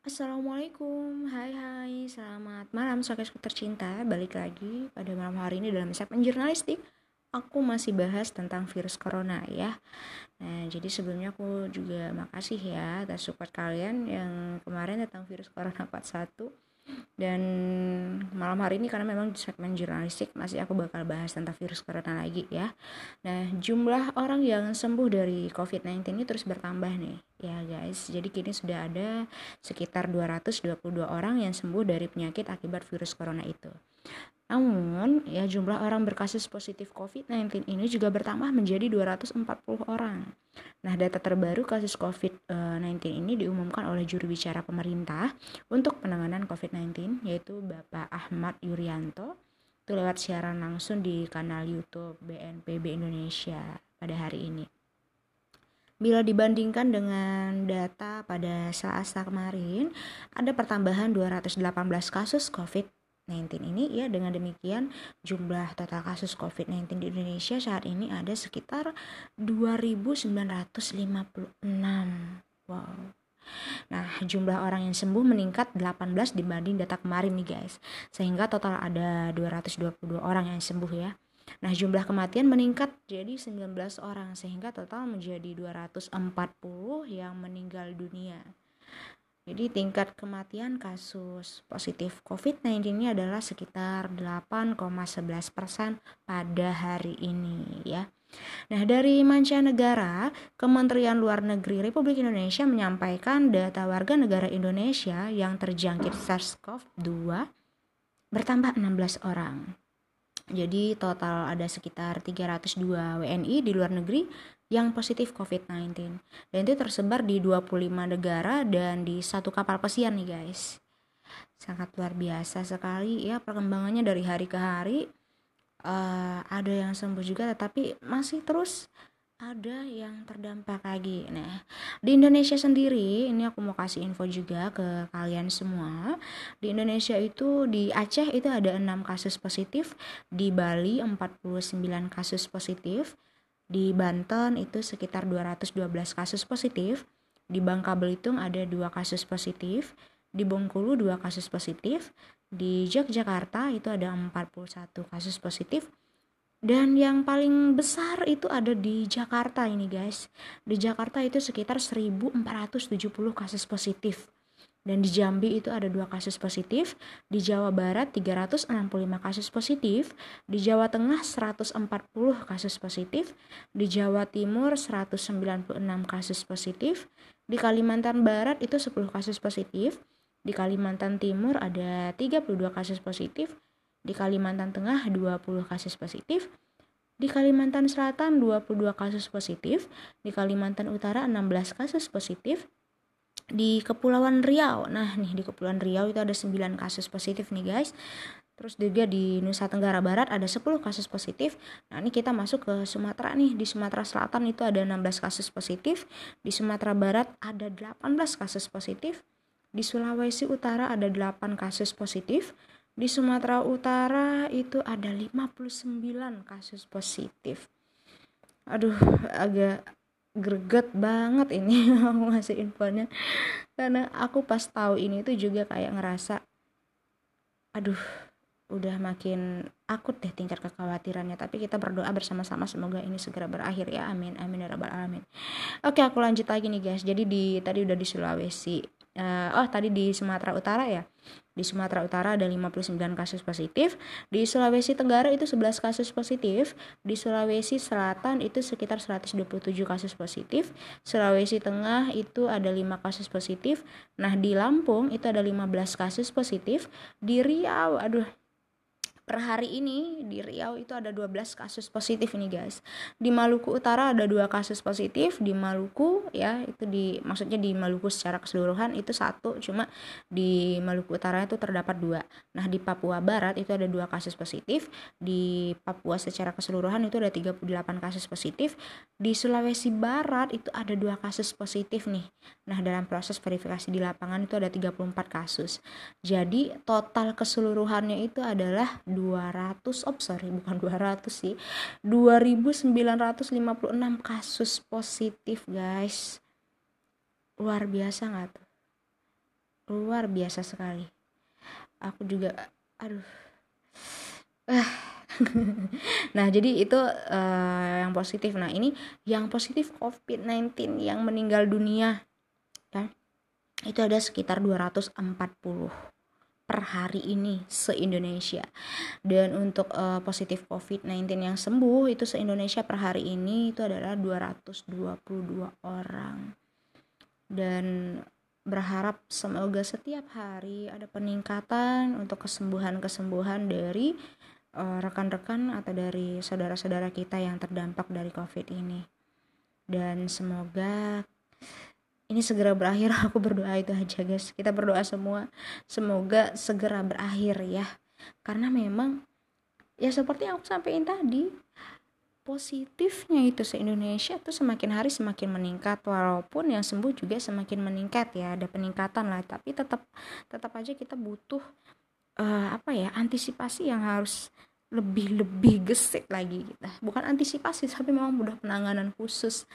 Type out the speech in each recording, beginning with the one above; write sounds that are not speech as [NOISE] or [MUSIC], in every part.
Assalamualaikum, hai hai, selamat malam sobatku tercinta Balik lagi pada malam hari ini dalam segmen jurnalistik. Aku masih bahas tentang virus corona ya. Nah jadi sebelumnya aku juga makasih ya atas support kalian yang kemarin tentang virus corona part 1 dan malam hari ini karena memang di segmen jurnalistik masih aku bakal bahas tentang virus corona lagi ya. Nah, jumlah orang yang sembuh dari COVID-19 ini terus bertambah nih ya guys. Jadi kini sudah ada sekitar 222 orang yang sembuh dari penyakit akibat virus corona itu. Namun, ya jumlah orang berkasus positif COVID-19 ini juga bertambah menjadi 240 orang. Nah, data terbaru kasus COVID-19 ini diumumkan oleh juru bicara pemerintah untuk penanganan COVID-19 yaitu Bapak Ahmad Yuryanto itu lewat siaran langsung di kanal YouTube BNPB Indonesia pada hari ini. Bila dibandingkan dengan data pada Selasa kemarin, ada pertambahan 218 kasus COVID-19 ini ya dengan demikian jumlah total kasus COVID-19 di Indonesia saat ini ada sekitar 2956 wow Nah, jumlah orang yang sembuh meningkat 18 dibanding data kemarin nih guys. Sehingga total ada 222 orang yang sembuh ya. Nah, jumlah kematian meningkat jadi 19 orang sehingga total menjadi 240 yang meninggal dunia. Jadi tingkat kematian kasus positif COVID-19 ini adalah sekitar 8,11 persen pada hari ini ya. Nah dari mancanegara, Kementerian Luar Negeri Republik Indonesia menyampaikan data warga negara Indonesia yang terjangkit SARS-CoV-2 bertambah 16 orang. Jadi total ada sekitar 302 WNI di luar negeri yang positif COVID-19 dan itu tersebar di 25 negara dan di satu kapal pesiar nih guys. Sangat luar biasa sekali. Ya perkembangannya dari hari ke hari uh, ada yang sembuh juga tetapi masih terus ada yang terdampak lagi. Nah, di Indonesia sendiri, ini aku mau kasih info juga ke kalian semua. Di Indonesia itu di Aceh itu ada 6 kasus positif, di Bali 49 kasus positif, di Banten itu sekitar 212 kasus positif. Di Bangka Belitung ada dua kasus positif. Di Bengkulu dua kasus positif. Di Yogyakarta itu ada 41 kasus positif. Dan yang paling besar itu ada di Jakarta ini guys. Di Jakarta itu sekitar 1470 kasus positif. Dan di Jambi itu ada dua kasus positif, di Jawa Barat 365 kasus positif, di Jawa Tengah 140 kasus positif, di Jawa Timur 196 kasus positif, di Kalimantan Barat itu 10 kasus positif, di Kalimantan Timur ada 32 kasus positif, di Kalimantan Tengah 20 kasus positif, di Kalimantan Selatan 22 kasus positif, di Kalimantan Utara 16 kasus positif, di Kepulauan Riau. Nah, nih di Kepulauan Riau itu ada 9 kasus positif nih, guys. Terus juga di Nusa Tenggara Barat ada 10 kasus positif. Nah, ini kita masuk ke Sumatera nih. Di Sumatera Selatan itu ada 16 kasus positif. Di Sumatera Barat ada 18 kasus positif. Di Sulawesi Utara ada 8 kasus positif. Di Sumatera Utara itu ada 59 kasus positif. Aduh, agak greget banget ini [LAUGHS] aku ngasih infonya. Karena aku pas tahu ini tuh juga kayak ngerasa aduh udah makin akut deh tingkat kekhawatirannya. Tapi kita berdoa bersama-sama semoga ini segera berakhir ya. Amin amin ya rabbal alamin. Oke aku lanjut lagi nih guys. Jadi di tadi udah di Sulawesi uh, oh tadi di Sumatera Utara ya? Di Sumatera Utara ada 59 kasus positif di Sulawesi Tenggara itu 11 kasus positif di Sulawesi Selatan itu sekitar 127 kasus positif Sulawesi Tengah itu ada 5 kasus positif nah di Lampung itu ada 15 kasus positif di Riau aduh per hari ini di Riau itu ada 12 kasus positif ini guys. Di Maluku Utara ada dua kasus positif, di Maluku ya itu di maksudnya di Maluku secara keseluruhan itu satu, cuma di Maluku Utara itu terdapat dua. Nah di Papua Barat itu ada dua kasus positif, di Papua secara keseluruhan itu ada 38 kasus positif, di Sulawesi Barat itu ada dua kasus positif nih. Nah dalam proses verifikasi di lapangan itu ada 34 kasus. Jadi total keseluruhannya itu adalah 200 oh sorry bukan 200 sih. 2956 kasus positif guys. Luar biasa nggak tuh? Luar biasa sekali. Aku juga aduh. Ah [LAUGHS] nah jadi itu uh, yang positif. Nah ini yang positif COVID-19 yang meninggal dunia ya. Itu ada sekitar 240 per hari ini se-Indonesia dan untuk uh, positif COVID-19 yang sembuh itu se-Indonesia per hari ini itu adalah 222 orang dan berharap semoga setiap hari ada peningkatan untuk kesembuhan-kesembuhan dari Eh, rekan-rekan uh, atau dari saudara-saudara kita yang terdampak dari COVID ini. Dan semoga ini segera berakhir. [LAUGHS] Aku berdoa itu aja, guys. Kita berdoa semua semoga segera berakhir ya. Karena memang ya seperti yang aku sampaikan tadi, positifnya itu se-Indonesia tuh semakin hari semakin meningkat walaupun yang sembuh juga semakin meningkat ya ada peningkatan lah tapi tetap tetap aja kita butuh uh, apa ya antisipasi yang harus lebih lebih gesek lagi kita bukan antisipasi tapi memang mudah penanganan khusus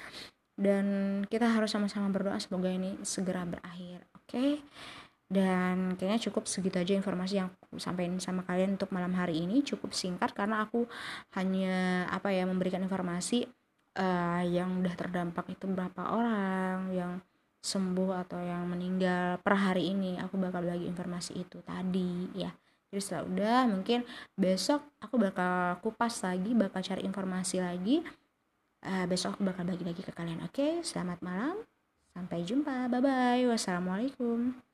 dan kita harus sama-sama berdoa semoga ini segera berakhir oke? Okay? dan kayaknya cukup segitu aja informasi yang aku sampaikan sama kalian untuk malam hari ini. Cukup singkat karena aku hanya apa ya memberikan informasi uh, yang udah terdampak itu berapa orang yang sembuh atau yang meninggal per hari ini. Aku bakal bagi informasi itu tadi ya. Jadi setelah udah mungkin besok aku bakal kupas lagi bakal cari informasi lagi uh, besok bakal bagi lagi ke kalian oke okay? selamat malam sampai jumpa bye bye wassalamualaikum